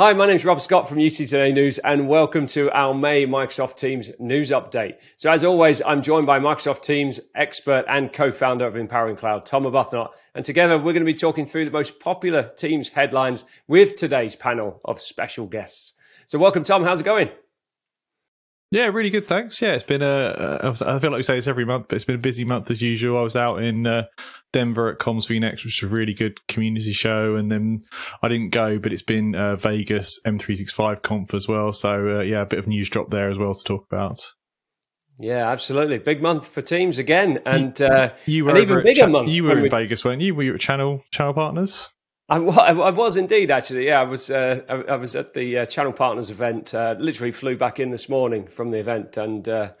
Hi, my name is Rob Scott from UC Today News, and welcome to our May Microsoft Teams news update. So, as always, I'm joined by Microsoft Teams expert and co-founder of Empowering Cloud, Tom Arbuthnot, and together we're going to be talking through the most popular Teams headlines with today's panel of special guests. So, welcome, Tom. How's it going? Yeah, really good. Thanks. Yeah, it's been a. I feel like we say this every month, but it's been a busy month as usual. I was out in uh, Denver at Comms vNext, which is a really good community show, and then I didn't go, but it's been uh, Vegas M365 Conf as well. So uh, yeah, a bit of news drop there as well to talk about. Yeah, absolutely. Big month for teams again, and you, uh, you were an even bigger Cha- month. You were in we... Vegas, weren't you? Were you at Channel Channel Partners? I, I was indeed actually. Yeah, I was. Uh, I, I, was at the uh, Channel Partners event. Uh, literally flew back in this morning from the event, and uh,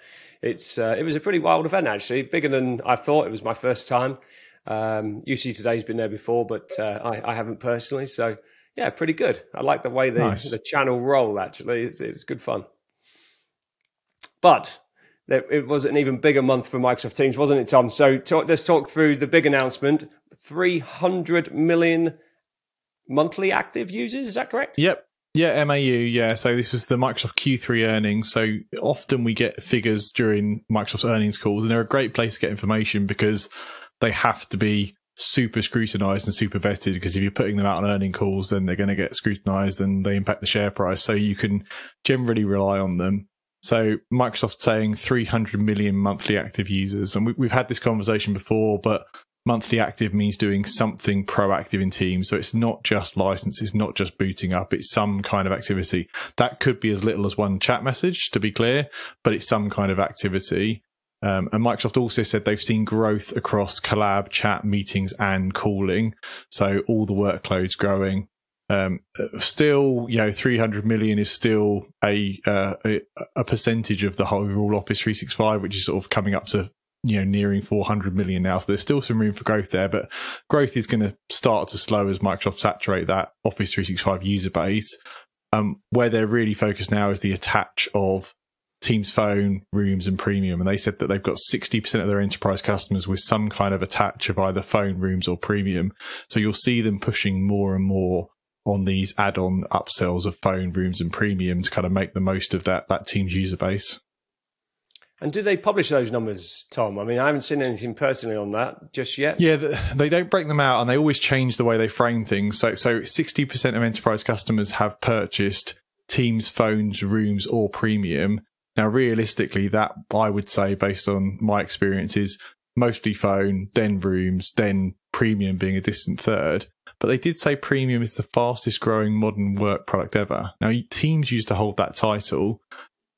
it's uh, it was a pretty wild event actually. Bigger than I thought. It was my first time. Um, UC Today's been there before, but uh, I, I, haven't personally. So yeah, pretty good. I like the way the nice. the channel roll. Actually, it's, it's good fun. But it was an even bigger month for Microsoft Teams, wasn't it, Tom? So talk, let's talk through the big announcement: three hundred million monthly active users. Is that correct? Yep. Yeah, MAU. Yeah. So this was the Microsoft Q3 earnings. So often we get figures during Microsoft's earnings calls, and they're a great place to get information because they have to be super scrutinized and super vetted because if you're putting them out on earning calls, then they're going to get scrutinized and they impact the share price. So you can generally rely on them. So Microsoft saying 300 million monthly active users, and we, have had this conversation before, but monthly active means doing something proactive in Teams. So it's not just license, it's not just booting up, it's some kind of activity. That could be as little as one chat message, to be clear, but it's some kind of activity. Um, and Microsoft also said they've seen growth across collab, chat, meetings, and calling. So all the workloads growing. Um, still, you know, 300 million is still a, uh, a, percentage of the whole overall Office 365, which is sort of coming up to you know nearing 400 million now. So there's still some room for growth there but growth is going to start to slow as microsoft saturate that office 365 user base. Um, where they're really focused now is the attach of teams phone rooms and premium. And they said that they've got 60% of their enterprise customers with some kind of attach of either phone rooms or premium. So you'll see them pushing more and more on these add-on upsells of phone rooms and premium to kind of make the most of that that teams user base and do they publish those numbers, Tom? I mean, I haven't seen anything personally on that just yet. Yeah, they don't break them out, and they always change the way they frame things. So, so sixty percent of enterprise customers have purchased Teams, phones, rooms, or premium. Now, realistically, that I would say, based on my experience, is mostly phone, then rooms, then premium being a distant third. But they did say premium is the fastest growing modern work product ever. Now, Teams used to hold that title,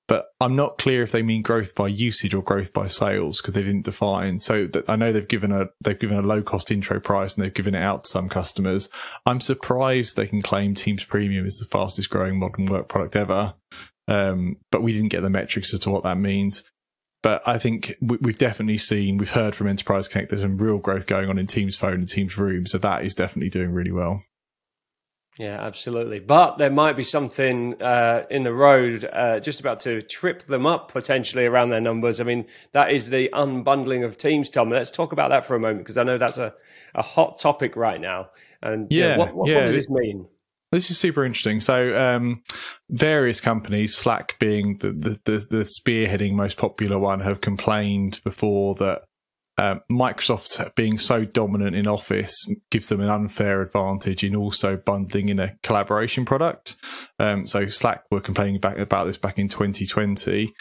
but I'm not clear if they mean growth by usage or growth by sales because they didn't define. So I know they've given a they've given a low cost intro price and they've given it out to some customers. I'm surprised they can claim Teams Premium is the fastest growing modern work product ever, um, but we didn't get the metrics as to what that means. But I think we've definitely seen, we've heard from Enterprise Connect, there's some real growth going on in Teams Phone and Teams Room. So that is definitely doing really well. Yeah, absolutely. But there might be something uh, in the road uh, just about to trip them up potentially around their numbers. I mean, that is the unbundling of teams, Tom. Let's talk about that for a moment because I know that's a, a hot topic right now. And yeah, what, what, yeah. what does this mean? This is super interesting. So, um, various companies, Slack being the, the, the, the spearheading most popular one, have complained before that uh, Microsoft being so dominant in Office gives them an unfair advantage in also bundling in a collaboration product. Um, so Slack were complaining back about this back in 2020.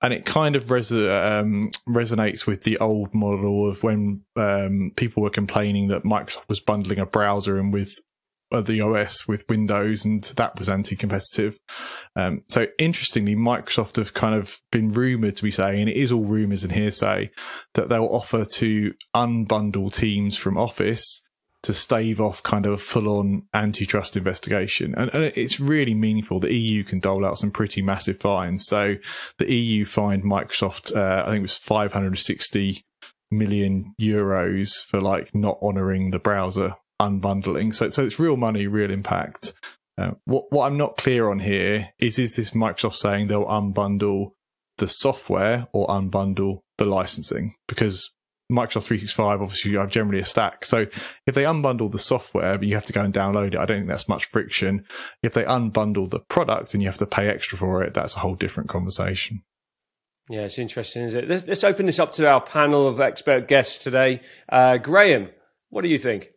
And it kind of res- um, resonates with the old model of when um, people were complaining that Microsoft was bundling a browser and with the OS with Windows, and that was anti-competitive. Um, so interestingly, Microsoft have kind of been rumored to be saying, and it is all rumors and hearsay, that they'll offer to unbundle teams from Office to stave off kind of a full-on antitrust investigation. And, and, it's really meaningful. The EU can dole out some pretty massive fines. So the EU fined Microsoft, uh, I think it was 560 million euros for like not honoring the browser unbundling. So, so it's real money, real impact. Uh, what what I'm not clear on here is is this Microsoft saying they'll unbundle the software or unbundle the licensing? Because Microsoft 365, obviously, you have generally a stack. So if they unbundle the software, but you have to go and download it, I don't think that's much friction. If they unbundle the product and you have to pay extra for it, that's a whole different conversation. Yeah, it's interesting, is it? Let's, let's open this up to our panel of expert guests today. Uh, Graham, what do you think?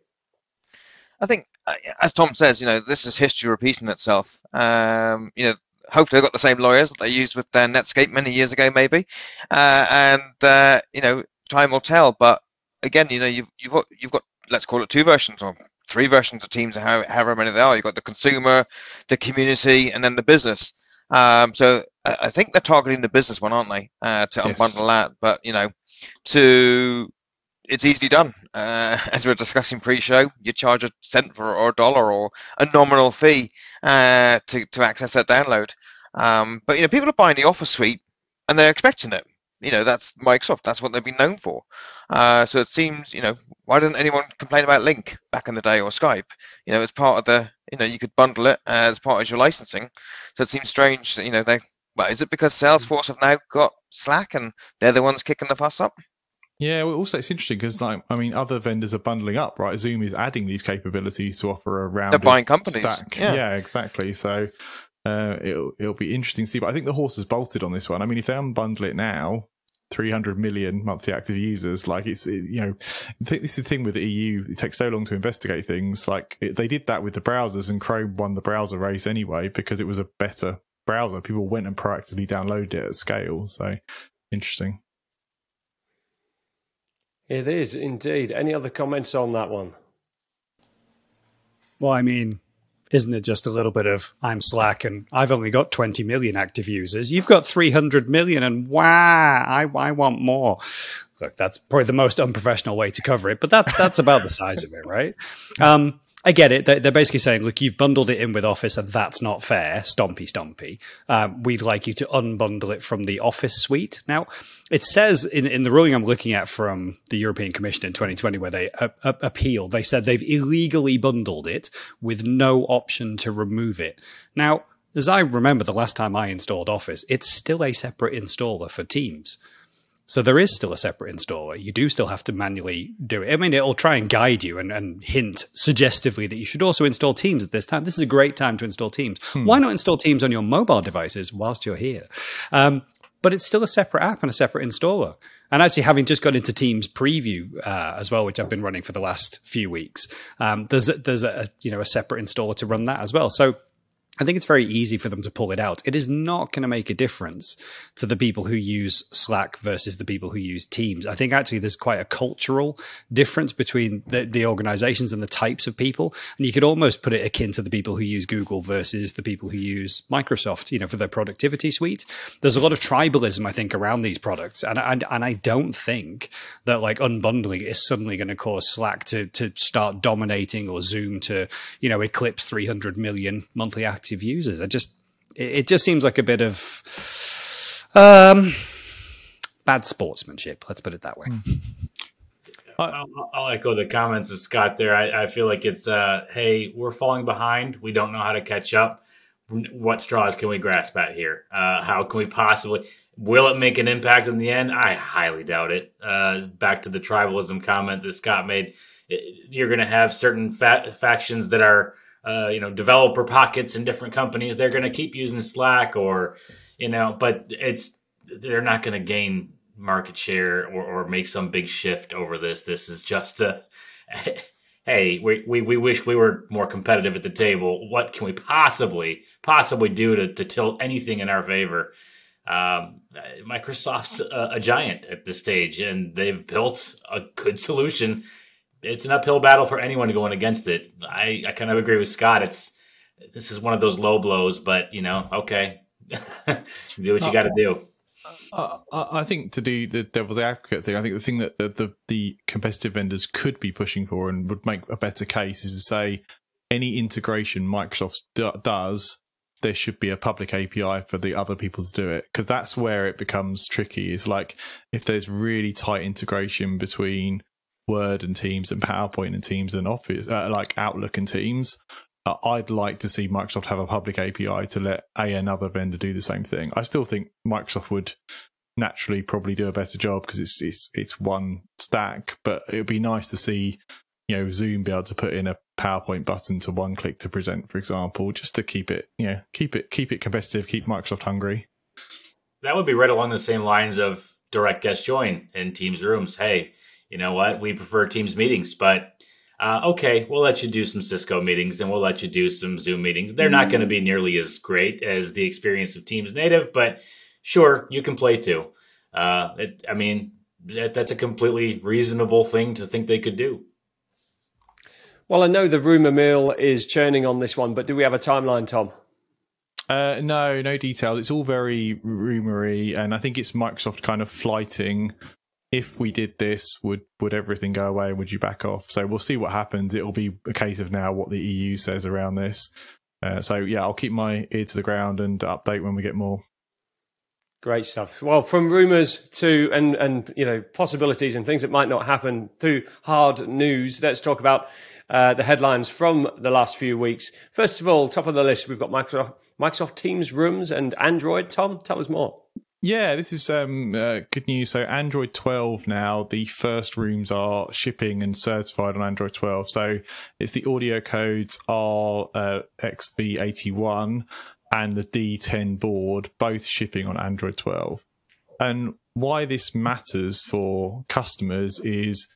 I think, uh, as Tom says, you know, this is history repeating itself. Um, you know, hopefully they've got the same lawyers that they used with their Netscape many years ago, maybe. Uh, and uh, you know, time will tell. But again, you know, you've you've got, you've got let's call it two versions or three versions of Teams, however many there are. You've got the consumer, the community, and then the business. Um, so I think they're targeting the business one, aren't they, uh, to yes. unbundle that? But you know, to it's easily done. Uh, as we were discussing pre-show, you charge a cent for or a dollar or a nominal fee uh, to to access that download. Um, but you know, people are buying the Office suite and they're expecting it. You know, that's Microsoft. That's what they've been known for. Uh, so it seems, you know, why didn't anyone complain about Lync back in the day or Skype? You know, as part of the, you know, you could bundle it as part of your licensing. So it seems strange that, you know, they. Well, is it because Salesforce have now got Slack and they're the ones kicking the fuss up? Yeah, well, also it's interesting because, like, I mean, other vendors are bundling up, right? Zoom is adding these capabilities to offer a round. They're buying companies. Stack. Yeah. yeah, exactly. So uh, it'll it'll be interesting to see. But I think the horse has bolted on this one. I mean, if they unbundle it now, 300 million monthly active users. Like it's, it, you know, think this is the thing with the EU. It takes so long to investigate things. Like it, they did that with the browsers and Chrome won the browser race anyway because it was a better browser. People went and proactively downloaded it at scale. So interesting. It is indeed. Any other comments on that one? Well, I mean, isn't it just a little bit of I'm Slack and I've only got 20 million active users? You've got 300 million, and wow, I, I want more. Look, that's probably the most unprofessional way to cover it, but that, that's about the size of it, right? Um, I get it. They're basically saying, look, you've bundled it in with Office and that's not fair. Stompy, stompy. Um, we'd like you to unbundle it from the Office suite. Now, it says in, in the ruling I'm looking at from the European Commission in 2020, where they uh, uh, appealed, they said they've illegally bundled it with no option to remove it. Now, as I remember the last time I installed Office, it's still a separate installer for Teams. So there is still a separate installer. You do still have to manually do it. I mean, it'll try and guide you and, and hint suggestively that you should also install Teams at this time. This is a great time to install Teams. Hmm. Why not install Teams on your mobile devices whilst you're here? Um, but it's still a separate app and a separate installer. And actually, having just got into Teams Preview uh, as well, which I've been running for the last few weeks, um, there's a, there's a you know a separate installer to run that as well. So I think it's very easy for them to pull it out. It is not going to make a difference to the people who use Slack versus the people who use Teams. I think actually there's quite a cultural difference between the, the organizations and the types of people. And you could almost put it akin to the people who use Google versus the people who use Microsoft, you know, for their productivity suite. There's a lot of tribalism, I think, around these products. And, and, and I don't think that like unbundling is suddenly going to cause Slack to, to start dominating or Zoom to, you know, eclipse 300 million monthly active active users. I just it, just seems like a bit of um, bad sportsmanship. Let's put it that way. Hmm. I'll, I'll, echo the comments of Scott there. I, I feel like it's, uh, hey, we're falling behind. We don't know how to catch up. What straws can we grasp at here? Uh, how can we possibly? Will it make an impact in the end? I highly doubt it. Uh, back to the tribalism comment that Scott made. You're going to have certain fa- factions that are uh, you know developer pockets in different companies they're going to keep using slack or you know but it's they're not going to gain market share or, or make some big shift over this. This is just a hey we, we, we wish we were more competitive at the table. What can we possibly possibly do to, to tilt anything in our favor? Um, microsoft's a, a giant at this stage and they've built a good solution it's an uphill battle for anyone going against it. I, I kind of agree with Scott. It's this is one of those low blows, but you know, okay, do what you uh, got to do. Uh, I think to do the devil's advocate thing, I think the thing that the, the, the competitive vendors could be pushing for and would make a better case is to say any integration Microsoft does, there should be a public API for the other people to do it because that's where it becomes tricky. Is like if there's really tight integration between Word and Teams and PowerPoint and Teams and Office, uh, like Outlook and Teams. Uh, I'd like to see Microsoft have a public API to let a another vendor do the same thing. I still think Microsoft would naturally probably do a better job because it's it's it's one stack. But it would be nice to see, you know, Zoom be able to put in a PowerPoint button to one click to present, for example, just to keep it, you know, keep it keep it competitive, keep Microsoft hungry. That would be right along the same lines of direct guest join in Teams rooms. Hey, you know what? We prefer Teams meetings, but uh, okay, we'll let you do some Cisco meetings and we'll let you do some Zoom meetings. They're not going to be nearly as great as the experience of Teams native, but sure, you can play too. Uh, it, I mean, that, that's a completely reasonable thing to think they could do. Well, I know the rumor mill is churning on this one, but do we have a timeline, Tom? Uh, no, no details. It's all very rumory, and I think it's Microsoft kind of flighting. If we did this, would would everything go away? Would you back off? So we'll see what happens. It'll be a case of now what the EU says around this. Uh, so yeah, I'll keep my ear to the ground and update when we get more. Great stuff. Well, from rumours to and and you know possibilities and things that might not happen to hard news. Let's talk about uh, the headlines from the last few weeks. First of all, top of the list, we've got Microsoft Microsoft Teams Rooms and Android. Tom, tell us more. Yeah, this is um, uh, good news. So, Android 12 now, the first rooms are shipping and certified on Android 12. So, it's the audio codes RXV81 and the D10 board, both shipping on Android 12. And why this matters for customers is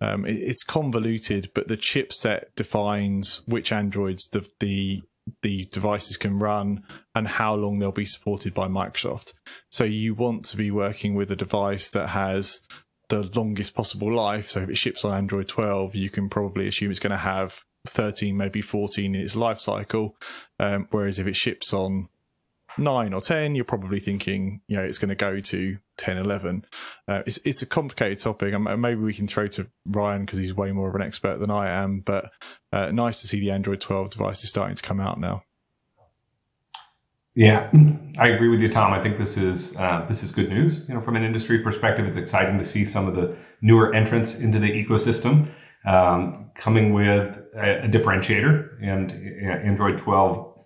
um, it, it's convoluted, but the chipset defines which Androids the, the the devices can run and how long they'll be supported by Microsoft. So you want to be working with a device that has the longest possible life. So if it ships on Android 12, you can probably assume it's going to have 13, maybe 14 in its life cycle. Um, whereas if it ships on nine or 10, you're probably thinking, you know, it's going to go to 10, 11. Uh, it's, it's a complicated topic. And maybe we can throw to Ryan because he's way more of an expert than I am. But uh, nice to see the Android 12 devices starting to come out now. Yeah, I agree with you, Tom. I think this is uh, this is good news. You know, from an industry perspective, it's exciting to see some of the newer entrants into the ecosystem um, coming with a, a, differentiator. And Android 12,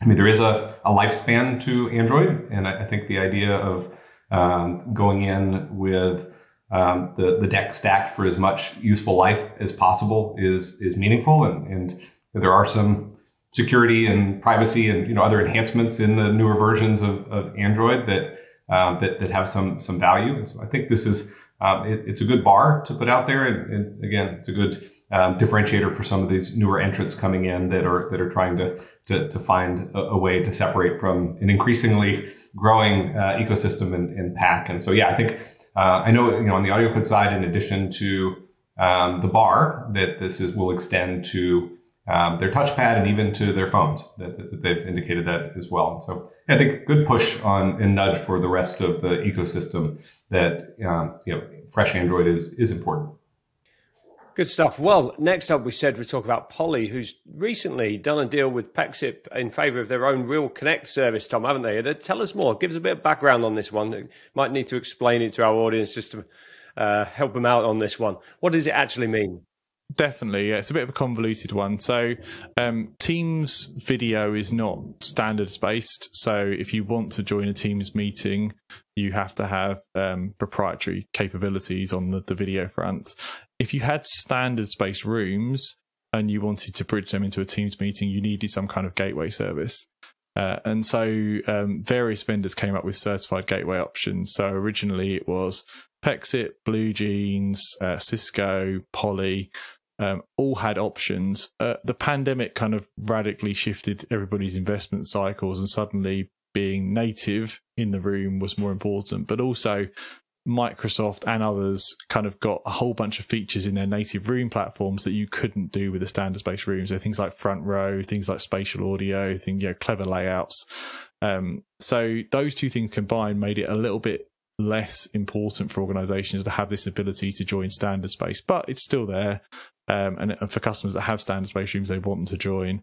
I mean, there is a, a lifespan to Android, and I, I think the idea of um, going in with um, the the deck stacked for as much useful life as possible is is meaningful, and, and there are some security and privacy and you know other enhancements in the newer versions of, of Android that um, that that have some some value. And so I think this is um, it, it's a good bar to put out there, and, and again, it's a good um, differentiator for some of these newer entrants coming in that are that are trying to to, to find a, a, way to separate from an increasingly growing uh, ecosystem and, and pack. And so, yeah, I think uh, I know you know on the audio code side, in addition to um, the bar, that this is will extend to um, their touchpad and even to their phones. That, that they've indicated that as well. And so yeah, I think good push on and nudge for the rest of the ecosystem that um, you know fresh Android is is important. Good stuff. Well, next up, we said we talk about Poly, who's recently done a deal with Pexip in favour of their own RealConnect service, Tom, haven't they? Uh, tell us more. Give us a bit of background on this one. Might need to explain it to our audience just to uh, help them out on this one. What does it actually mean? Definitely, yeah. It's a bit of a convoluted one. So, um, Teams video is not standards based. So, if you want to join a Teams meeting, you have to have um, proprietary capabilities on the, the video front. If you had standards based rooms and you wanted to bridge them into a Teams meeting, you needed some kind of gateway service. Uh, and so um, various vendors came up with certified gateway options. So originally it was Pexip, BlueJeans, uh, Cisco, Poly, um, all had options. Uh, the pandemic kind of radically shifted everybody's investment cycles, and suddenly being native in the room was more important. But also, Microsoft and others kind of got a whole bunch of features in their native room platforms that you couldn't do with the standards based rooms. So things like front row, things like spatial audio, things, you know, clever layouts. Um, so those two things combined made it a little bit less important for organizations to have this ability to join standards based, but it's still there. Um, and, and, for customers that have standards based rooms, they want them to join.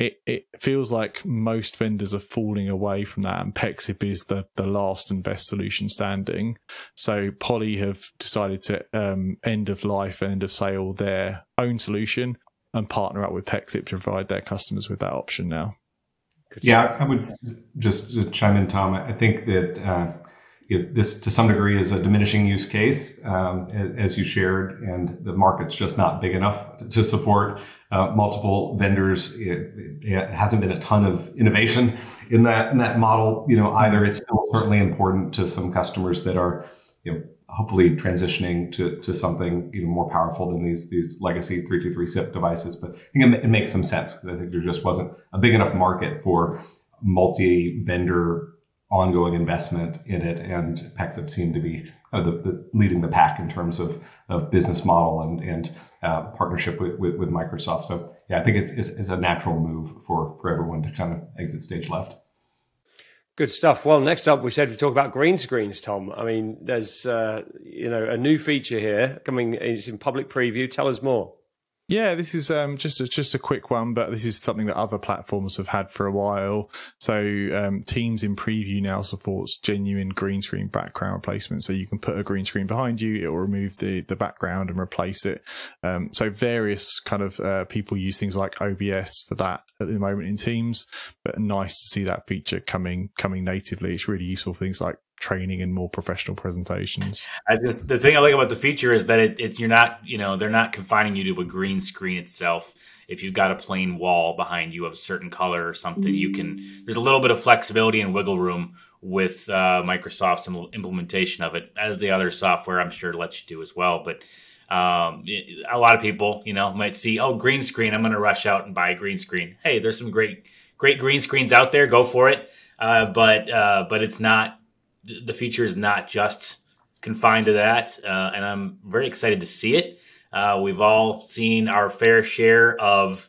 It it feels like most vendors are falling away from that, and Pexip is the the last and best solution standing. So Poly have decided to um, end of life, and end of sale their own solution, and partner up with Pexip to provide their customers with that option now. yeah, I would just, just chime in, Tom. I think that. Uh, this to some degree is a diminishing use case, um, as you shared, and the market's just not big enough to support uh, multiple vendors. It, it, hasn't been a ton of innovation in that in that model, you know, either. It's still certainly important to some customers that are, you know, hopefully transitioning to, to something even more powerful than these these legacy 323 SIP devices. But I think it, it makes some sense because I think there just wasn't a big enough market for multi-vendor ongoing investment in it, and Pexip seemed to be uh, the, the, leading the pack in terms of, of business model and, and uh, partnership with, with, with, Microsoft. So yeah, I think it's, it's, it's, a natural move for, for everyone to kind of exit stage left. Good stuff. Well, next up, we said we talk about green screens, Tom. I mean, there's uh, you know a new feature here coming. It's in public preview. Tell us more. Yeah, this is um, just a, just a quick one, but this is something that other platforms have had for a while. So um, Teams in Preview now supports genuine green screen background replacement. So you can put a green screen behind you, it will remove the the background and replace it. Um, so various kind of uh, people use things like OBS for that at the moment in Teams, but nice to see that feature coming coming natively. It's really useful for things like training and more professional presentations. As the thing I like about the feature is that it, it, you're not, you know, they're not confining you to a green screen itself. If you've got a plain wall behind you of a certain color or something, you can. There's a little bit of flexibility and wiggle room with uh, Microsoft's implementation of it, as the other software I'm sure lets you do as well. But um, a lot of people, you know, might see, oh, green screen. I'm going to rush out and buy a green screen. Hey, there's some great, great green screens out there. Go for it. Uh, but uh, but it's not the feature is not just confined to that, uh, and I'm very excited to see it. Uh, we've all seen our fair share of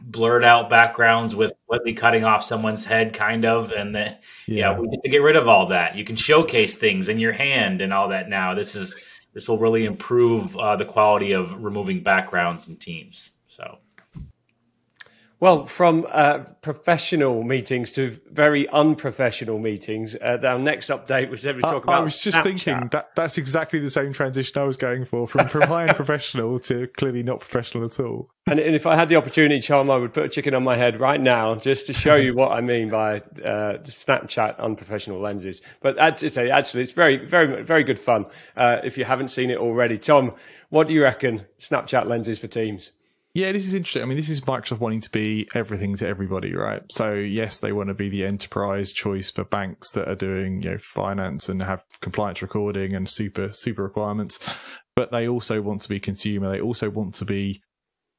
blurred out backgrounds with cutting off someone's head, kind of, and the, yeah. yeah, we need to get rid of all that. You can showcase things in your hand and all that now. This is this will really improve uh, the quality of removing backgrounds and teams. Well, from uh, professional meetings to very unprofessional meetings, uh, our next update was every talk about. I was just Snapchat. thinking that that's exactly the same transition I was going for from, from high end professional to clearly not professional at all. And, and, if I had the opportunity, Charm, I would put a chicken on my head right now just to show you what I mean by uh, Snapchat unprofessional lenses. But actually, actually, it's very, very, very good fun uh, if you haven't seen it already. Tom, what do you reckon? Snapchat lenses for Teams? Yeah, this is interesting. I mean, this is Microsoft wanting to be everything to everybody, right? So yes, they want to be the enterprise choice for banks that are doing, you know, finance and have compliance recording and super super requirements, but they also want to be consumer. They also want to be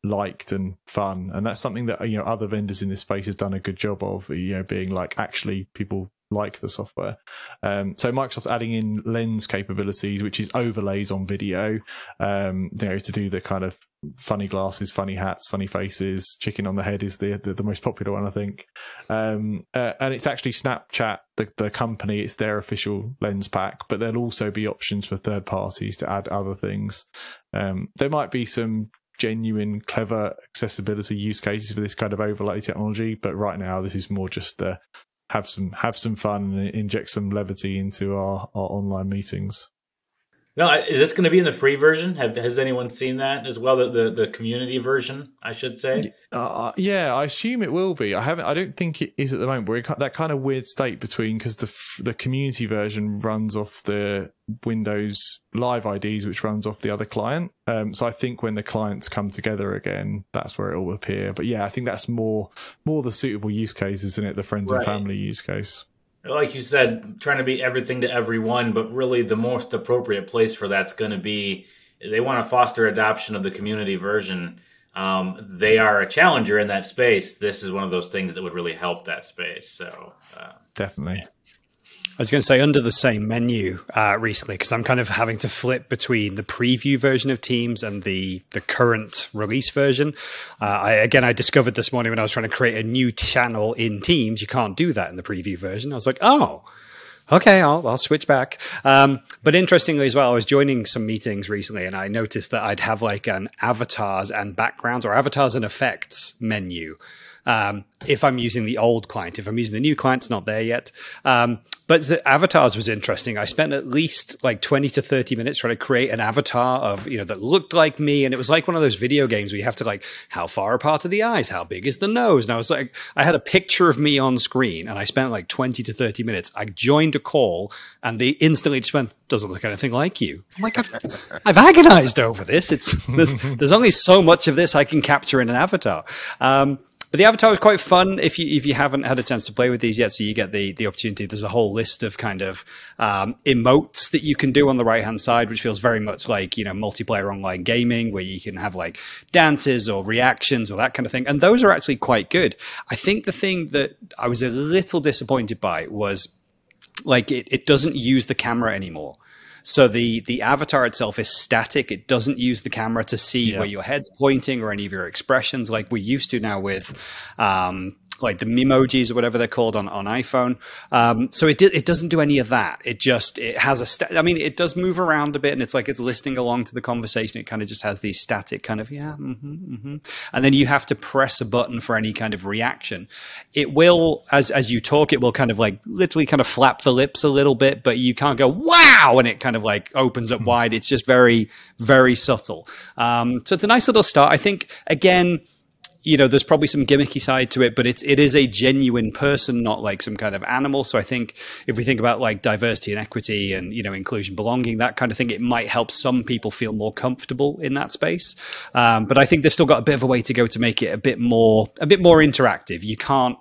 liked and fun, and that's something that you know other vendors in this space have done a good job of. You know, being like actually people like the software. Um, so Microsoft adding in lens capabilities, which is overlays on video, um, you know, to do the kind of funny glasses, funny hats, funny faces. Chicken on the head is the the, the most popular one, I think. Um, uh, and it's actually Snapchat, the the company. It's their official lens pack, but there'll also be options for third parties to add other things. Um, there might be some genuine, clever accessibility use cases for this kind of overlay technology, but right now this is more just the have some have some fun and inject some levity into our, our online meetings. No, is this going to be in the free version? Have, has anyone seen that as well? The, the, the community version, I should say. Uh, yeah, I assume it will be. I haven't. I don't think it is at the moment. We're in that kind of weird state between because the the community version runs off the Windows Live IDs, which runs off the other client. Um, so I think when the clients come together again, that's where it will appear. But yeah, I think that's more more the suitable use case, isn't it? The friends right. and family use case like you said, trying to be everything to everyone, but really the most appropriate place for that's going to be they want to foster adoption of the community version. Um, they are a challenger in that space. This is one of those things that would really help that space. So uh, definitely. I was going to say under the same menu uh, recently because I'm kind of having to flip between the preview version of Teams and the the current release version. Uh, I, again, I discovered this morning when I was trying to create a new channel in Teams, you can't do that in the preview version. I was like, oh, okay, I'll, I'll switch back. Um, but interestingly as well, I was joining some meetings recently and I noticed that I'd have like an avatars and backgrounds or avatars and effects menu um, if I'm using the old client. If I'm using the new client, it's not there yet. Um, but the avatars was interesting. I spent at least like 20 to 30 minutes trying to create an avatar of, you know, that looked like me. And it was like one of those video games where you have to like, how far apart are the eyes? How big is the nose? And I was like, I had a picture of me on screen and I spent like 20 to 30 minutes. I joined a call and they instantly just went, doesn't look anything like you. I'm like, I've, I've agonized over this. It's, there's, there's only so much of this I can capture in an avatar. Um, but the avatar is quite fun if you if you haven't had a chance to play with these yet. So you get the the opportunity. There's a whole list of kind of um, emotes that you can do on the right hand side, which feels very much like you know multiplayer online gaming, where you can have like dances or reactions or that kind of thing. And those are actually quite good. I think the thing that I was a little disappointed by was like it, it doesn't use the camera anymore. So the the avatar itself is static. It doesn't use the camera to see yeah. where your head's pointing or any of your expressions like we used to now with um, like the Memojis or whatever they're called on, on iPhone. Um, so it it doesn't do any of that. It just it has a sta- I mean it does move around a bit and it's like it's listening along to the conversation. It kind of just has these static kind of yeah, mm-hmm, mm-hmm. and then you have to press a button for any kind of reaction. It will as as you talk, it will kind of like literally kind of flap the lips a little bit, but you can't go wow and it kind of like opens up hmm. wide. It's just very very subtle. Um, so it's a nice little start. I think again you know, there's probably some gimmicky side to it, but it's it is a genuine person, not like some kind of animal. So I think if we think about like diversity and equity and you know inclusion, belonging, that kind of thing, it might help some people feel more comfortable in that space. Um, but I think they've still got a bit of a way to go to make it a bit more a bit more interactive. You can't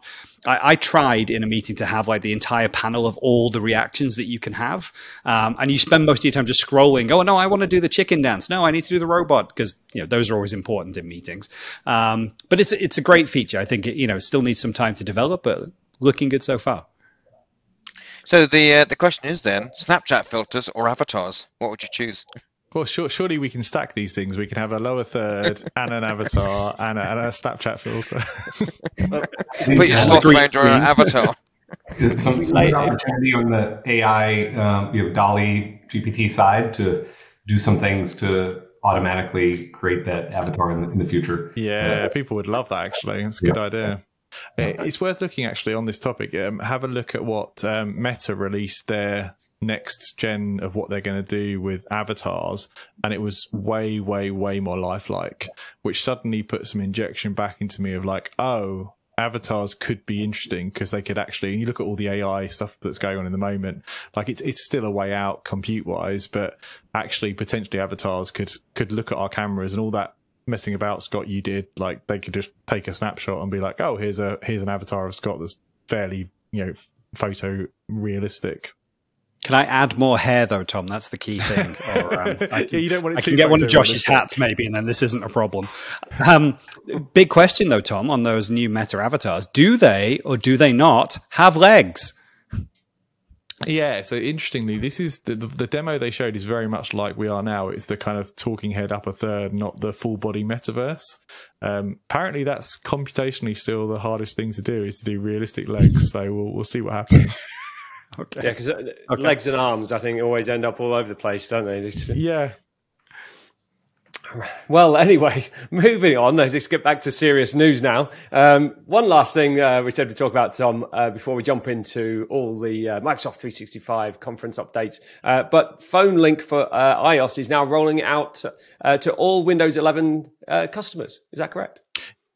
I, I, tried in a meeting to have like the entire panel of all the reactions that you can have. Um, and you spend most of your time just scrolling. Oh, no, I want to do the chicken dance. No, I need to do the robot because, you know, those are always important in meetings. Um, but it's, it's a great feature. I think, it, you know, still needs some time to develop, but looking good so far. So the uh, the question is then Snapchat filters or avatars? What would you choose? Well, sure, surely we can stack these things. We can have a lower third and an avatar and a, and a Snapchat filter. Put your slot finder on an avatar. Some, some opportunity on the AI, um, you know, DALL-E GPT side to do some things to automatically create that avatar in the, in the future. Yeah, uh, people would love that. Actually, it's a good yeah. idea. It's worth looking actually on this topic. Um, have a look at what um, Meta released their next gen of what they're going to do with avatars and it was way way way more lifelike which suddenly put some injection back into me of like oh avatars could be interesting because they could actually and you look at all the ai stuff that's going on in the moment like it's it's still a way out compute wise but actually potentially avatars could could look at our cameras and all that messing about scott you did like they could just take a snapshot and be like oh here's a here's an avatar of scott that's fairly you know photo realistic can I add more hair though, Tom? That's the key thing. Or, um, I can, yeah, you don't want it I can get one of Josh's hats maybe, and then this isn't a problem. Um, big question though, Tom, on those new meta avatars: Do they or do they not have legs? Yeah, so interestingly, this is the, the, the demo they showed is very much like we are now. It's the kind of talking head up a third, not the full body metaverse. Um, apparently, that's computationally still the hardest thing to do is to do realistic legs. So we'll we'll see what happens. Okay. Yeah, because uh, okay. legs and arms, I think, always end up all over the place, don't they? yeah. Well, anyway, moving on. Let's get back to serious news now. Um, one last thing uh, we said we talk about, Tom, uh, before we jump into all the uh, Microsoft 365 conference updates. Uh, but Phone Link for uh, iOS is now rolling out uh, to all Windows 11 customers. Is that correct?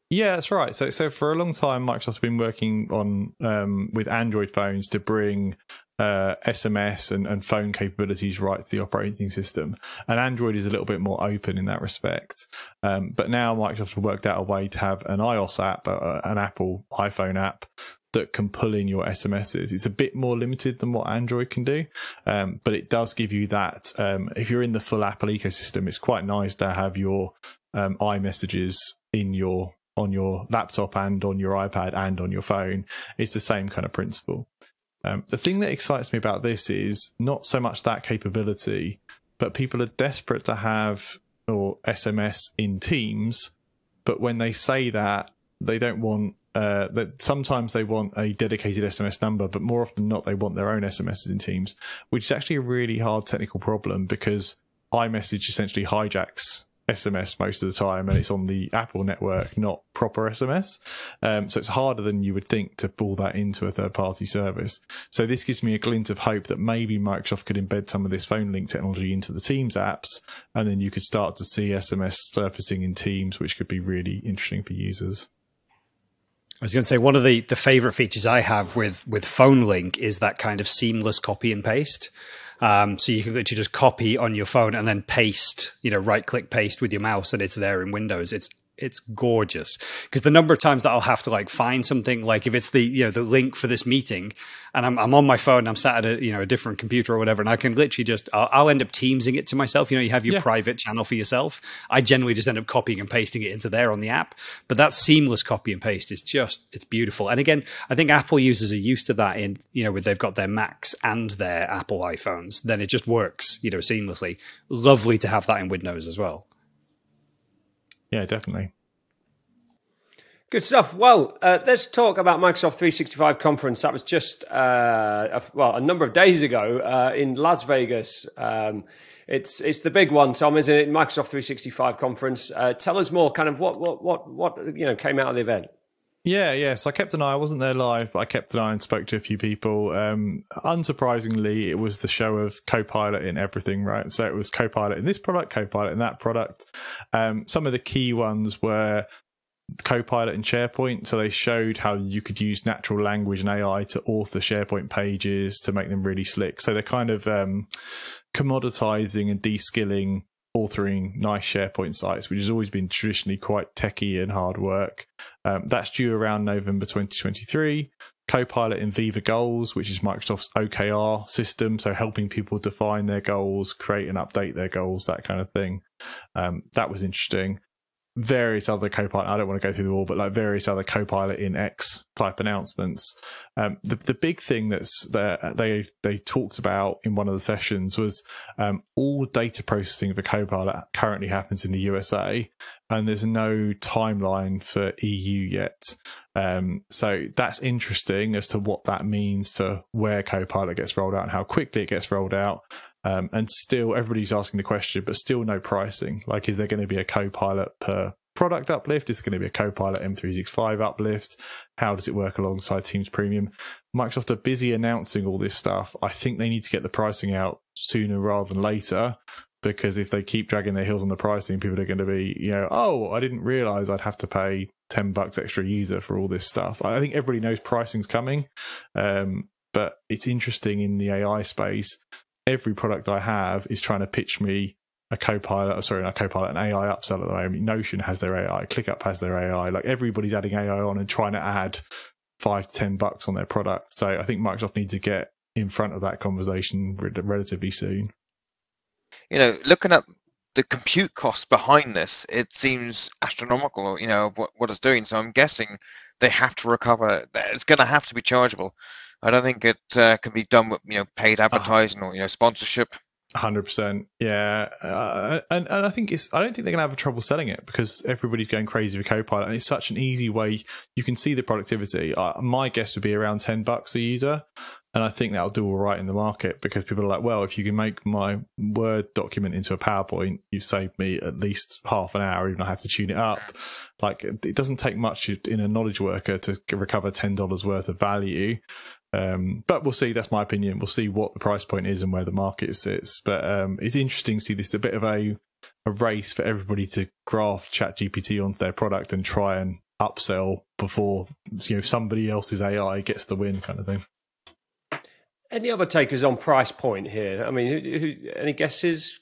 Yeah, that's right. So, so for a long time, Microsoft's been working on um, with Android phones to bring uh, SMS and, and phone capabilities right to the operating system. And Android is a little bit more open in that respect. Um, but now Microsoft have worked out a way to have an iOS app, uh, an Apple iPhone app that can pull in your SMSs. It's a bit more limited than what Android can do, um, but it does give you that. Um, if you're in the full Apple ecosystem, it's quite nice to have your um, iMessages in your on your laptop and on your iPad and on your phone. It's the same kind of principle. Um, the thing that excites me about this is not so much that capability, but people are desperate to have or SMS in Teams. But when they say that, they don't want uh, that. Sometimes they want a dedicated SMS number, but more often not, they want their own SMSs in Teams, which is actually a really hard technical problem because iMessage essentially hijacks SMS most of the time, and it's on the Apple network, not proper SMS. Um, so it's harder than you would think to pull that into a third party service. So this gives me a glint of hope that maybe Microsoft could embed some of this phone link technology into the Teams apps, and then you could start to see SMS surfacing in Teams, which could be really interesting for users. I was going to say one of the, the favorite features I have with with Phone Link is that kind of seamless copy and paste. Um, so you can literally just copy on your phone and then paste, you know, right click paste with your mouse, and it's there in Windows. It's it's gorgeous. Because the number of times that I'll have to like find something like if it's the you know the link for this meeting and I'm, I'm on my phone and I'm sat at a you know a different computer or whatever and I can literally just I'll, I'll end up teamsing it to myself. You know you have your yeah. private channel for yourself. I generally just end up copying and pasting it into there on the app but that seamless copy and paste is just it's beautiful. And again I think Apple users are used to that in you know with they've got their Macs and their Apple iPhones then it just works you know seamlessly. Lovely to have that in Windows as well yeah, definitely. Good stuff. Well, uh, let's talk about Microsoft 365 conference. That was just uh, a, well a number of days ago uh, in Las Vegas. Um, it's it's the big one, Tom, isn't it? Microsoft 365 conference. Uh, tell us more. Kind of what what what what you know came out of the event. Yeah, yeah. So I kept an eye. I wasn't there live, but I kept an eye and spoke to a few people. Um, unsurprisingly, it was the show of Copilot in everything, right? So it was Copilot in this product, Copilot in that product. Um, some of the key ones were Copilot in SharePoint. So they showed how you could use natural language and AI to author SharePoint pages to make them really slick. So they're kind of um, commoditizing and de-skilling authoring nice SharePoint sites, which has always been traditionally quite techy and hard work. Um, that's due around November 2023. Copilot in Viva Goals, which is Microsoft's OKR system, so helping people define their goals, create and update their goals, that kind of thing. Um, that was interesting various other Copilot. I don't want to go through them all, but like various other Copilot in X type announcements. Um, the the big thing that's that they they talked about in one of the sessions was um, all data processing for Copilot currently happens in the USA, and there's no timeline for EU yet. Um, so that's interesting as to what that means for where Copilot gets rolled out and how quickly it gets rolled out. Um, and still, everybody's asking the question, but still no pricing. Like, is there going to be a Copilot per product uplift? Is there going to be a Copilot M365 uplift? How does it work alongside Teams Premium? Microsoft are busy announcing all this stuff. I think they need to get the pricing out sooner rather than later because if they keep dragging their heels on the pricing, people are going to be, you know, oh, I didn't realize I'd have to pay 10 bucks extra user for all this stuff. I think everybody knows pricing's coming. Um, but it's interesting in the AI space every product I have is trying to pitch me a co-pilot, uh, sorry, not co-pilot, an AI upsell at the moment. Notion has their AI, ClickUp has their AI. Like everybody's adding AI on and trying to add five to ten bucks on their product. So I think Microsoft needs to get in front of that conversation relatively soon. You know, looking at the compute costs behind this, it seems astronomical. You know what what it's doing. So I'm guessing they have to recover. It's going to have to be chargeable. I don't think it uh, can be done with you know paid advertising or you know sponsorship. Hundred percent, yeah, uh, and and I think it's. I don't think they're gonna have trouble selling it because everybody's going crazy with Copilot, and it's such an easy way. You can see the productivity. Uh, my guess would be around ten bucks a user, and I think that'll do all right in the market because people are like, well, if you can make my Word document into a PowerPoint, you've saved me at least half an hour, even I have to tune it up. Like it doesn't take much in a knowledge worker to recover ten dollars worth of value. Um, but we'll see. That's my opinion. We'll see what the price point is and where the market sits. But um, it's interesting to see this a bit of a a race for everybody to graft ChatGPT onto their product and try and upsell before you know somebody else's AI gets the win, kind of thing. Any other takers on price point here? I mean, who, who, any guesses?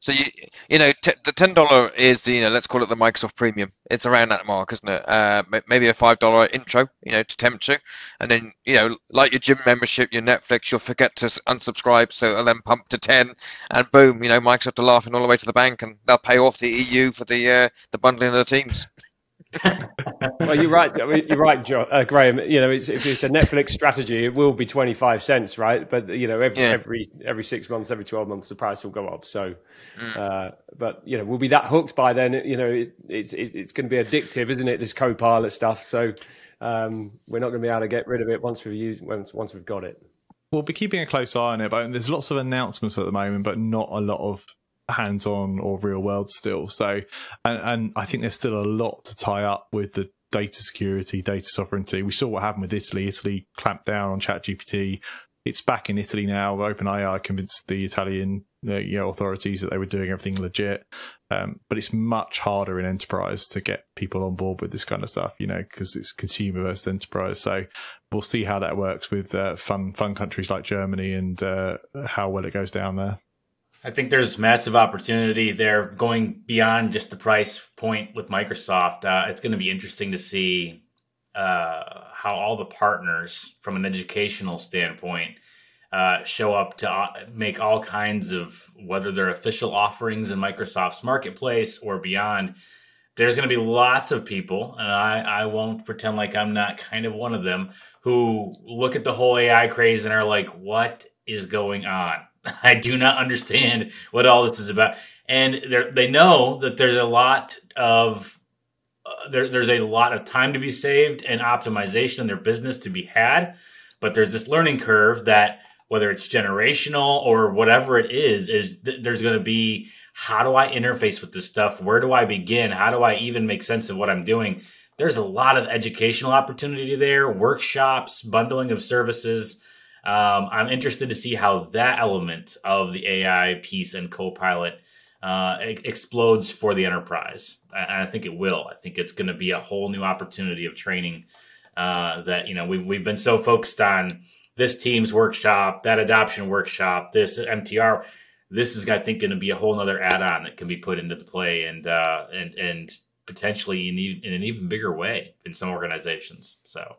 So you you know t- the ten dollar is you know let's call it the Microsoft Premium. It's around that mark, isn't it? Uh, maybe a five dollar intro, you know, to tempt you, and then you know like your gym membership, your Netflix, you'll forget to unsubscribe, so it'll then pump to ten, and boom, you know Microsoft are laughing all the way to the bank, and they'll pay off the EU for the uh, the bundling of the teams well, you're right. You're right, John, uh, Graham. You know, it's, if it's a Netflix strategy, it will be 25 cents, right? But you know, every yeah. every every six months, every 12 months, the price will go up. So, mm. uh, but you know, we'll be that hooked by then. You know, it, it's it, it's going to be addictive, isn't it? This co-pilot stuff. So, um, we're not going to be able to get rid of it once we've used once once we've got it. We'll be keeping a close eye on it. But there's lots of announcements at the moment, but not a lot of hands on or real world still. So, and, and I think there's still a lot to tie up with the data security, data sovereignty. We saw what happened with Italy. Italy clamped down on ChatGPT. It's back in Italy now. OpenAI convinced the Italian uh, you know, authorities that they were doing everything legit. Um, but it's much harder in enterprise to get people on board with this kind of stuff, you know, because it's consumer versus enterprise. So we'll see how that works with uh, fun, fun countries like Germany and uh, how well it goes down there. I think there's massive opportunity there going beyond just the price point with Microsoft. Uh, it's going to be interesting to see uh, how all the partners, from an educational standpoint, uh, show up to uh, make all kinds of whether they're official offerings in Microsoft's marketplace or beyond. There's going to be lots of people, and I, I won't pretend like I'm not kind of one of them, who look at the whole AI craze and are like, what is going on? I do not understand what all this is about. And they know that there's a lot of uh, there, there's a lot of time to be saved and optimization in their business to be had, but there's this learning curve that whether it's generational or whatever it is, is th- there's going to be how do I interface with this stuff? Where do I begin? How do I even make sense of what I'm doing? There's a lot of educational opportunity there, workshops, bundling of services um, I'm interested to see how that element of the AI piece and Copilot uh, explodes for the enterprise. And I think it will. I think it's going to be a whole new opportunity of training uh, that you know we've we've been so focused on this Teams workshop, that adoption workshop, this MTR. This is, I think, going to be a whole other add-on that can be put into the play and uh, and and potentially in, in an even bigger way in some organizations. So,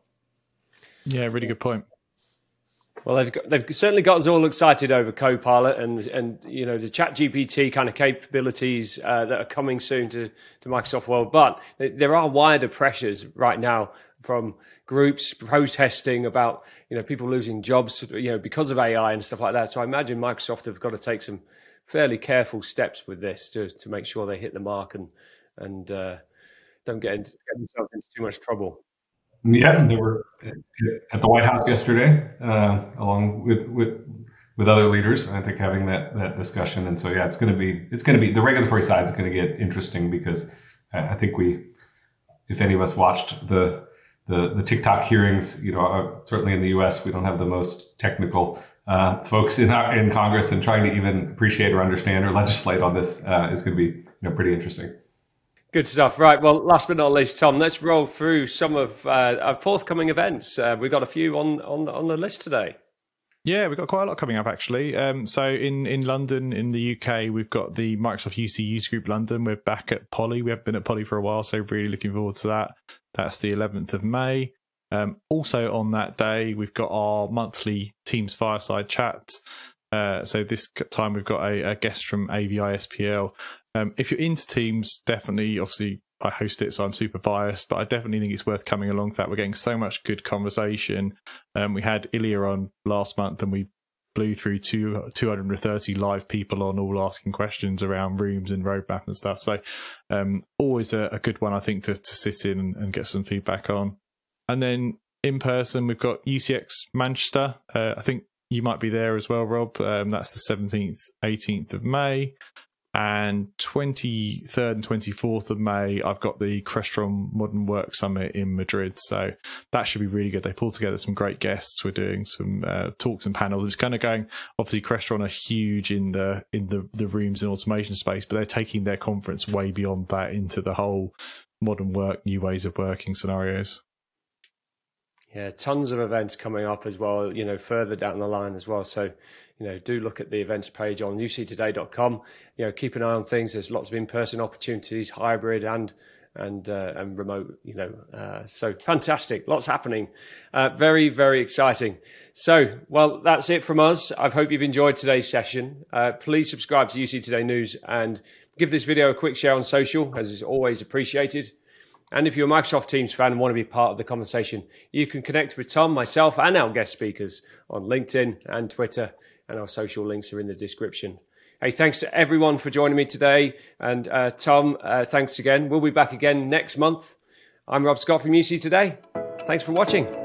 yeah, really good point. Well, they've got, they've certainly got us all excited over Copilot and and you know the Chat GPT kind of capabilities uh, that are coming soon to to Microsoft World. But there are wider pressures right now from groups protesting about you know people losing jobs you know because of AI and stuff like that. So I imagine Microsoft have got to take some fairly careful steps with this to to make sure they hit the mark and and uh, don't get, into, get themselves into too much trouble. Yeah, they were at the White House yesterday, uh, along with, with with other leaders. I think having that that discussion, and so yeah, it's going to be it's going to be the regulatory side is going to get interesting because I think we, if any of us watched the the, the TikTok hearings, you know, uh, certainly in the U.S. we don't have the most technical uh, folks in our, in Congress, and trying to even appreciate or understand or legislate on this uh, is going to be you know pretty interesting. Good stuff. Right. Well, last but not least, Tom, let's roll through some of uh, our forthcoming events. Uh, we've got a few on, on, on the list today. Yeah, we've got quite a lot coming up actually. Um, so in, in London, in the UK, we've got the Microsoft UC User Group London. We're back at Poly. We have been at Poly for a while, so really looking forward to that. That's the 11th of May. Um, also on that day, we've got our monthly Teams Fireside Chat. Uh, so this time we've got a, a guest from AVI SPL. Um, if you're into Teams, definitely, obviously, I host it, so I'm super biased, but I definitely think it's worth coming along to that. We're getting so much good conversation. Um, we had Ilya on last month, and we blew through two, 230 live people on all asking questions around rooms and roadmap and stuff. So, um, always a, a, good one, I think, to, to sit in and, and, get some feedback on. And then in person, we've got UCX Manchester. Uh, I think you might be there as well, Rob. Um, that's the 17th, 18th of May. And 23rd and 24th of May, I've got the Crestron Modern Work Summit in Madrid. So that should be really good. They pulled together some great guests. We're doing some uh, talks and panels. It's kind of going, obviously, Crestron are huge in the, in the, the rooms and automation space, but they're taking their conference way beyond that into the whole modern work, new ways of working scenarios. Yeah, tons of events coming up as well, you know, further down the line as well. So, you know, do look at the events page on uctoday.com. You know, keep an eye on things. There's lots of in-person opportunities, hybrid and and uh, and remote. You know, uh, so fantastic, lots happening. Uh, very very exciting. So, well, that's it from us. I hope you've enjoyed today's session. Uh, please subscribe to UC Today News and give this video a quick share on social, as is always appreciated. And if you're a Microsoft Teams fan and want to be part of the conversation, you can connect with Tom, myself, and our guest speakers on LinkedIn and Twitter, and our social links are in the description. Hey, thanks to everyone for joining me today. And uh, Tom, uh, thanks again. We'll be back again next month. I'm Rob Scott from UC Today. Thanks for watching.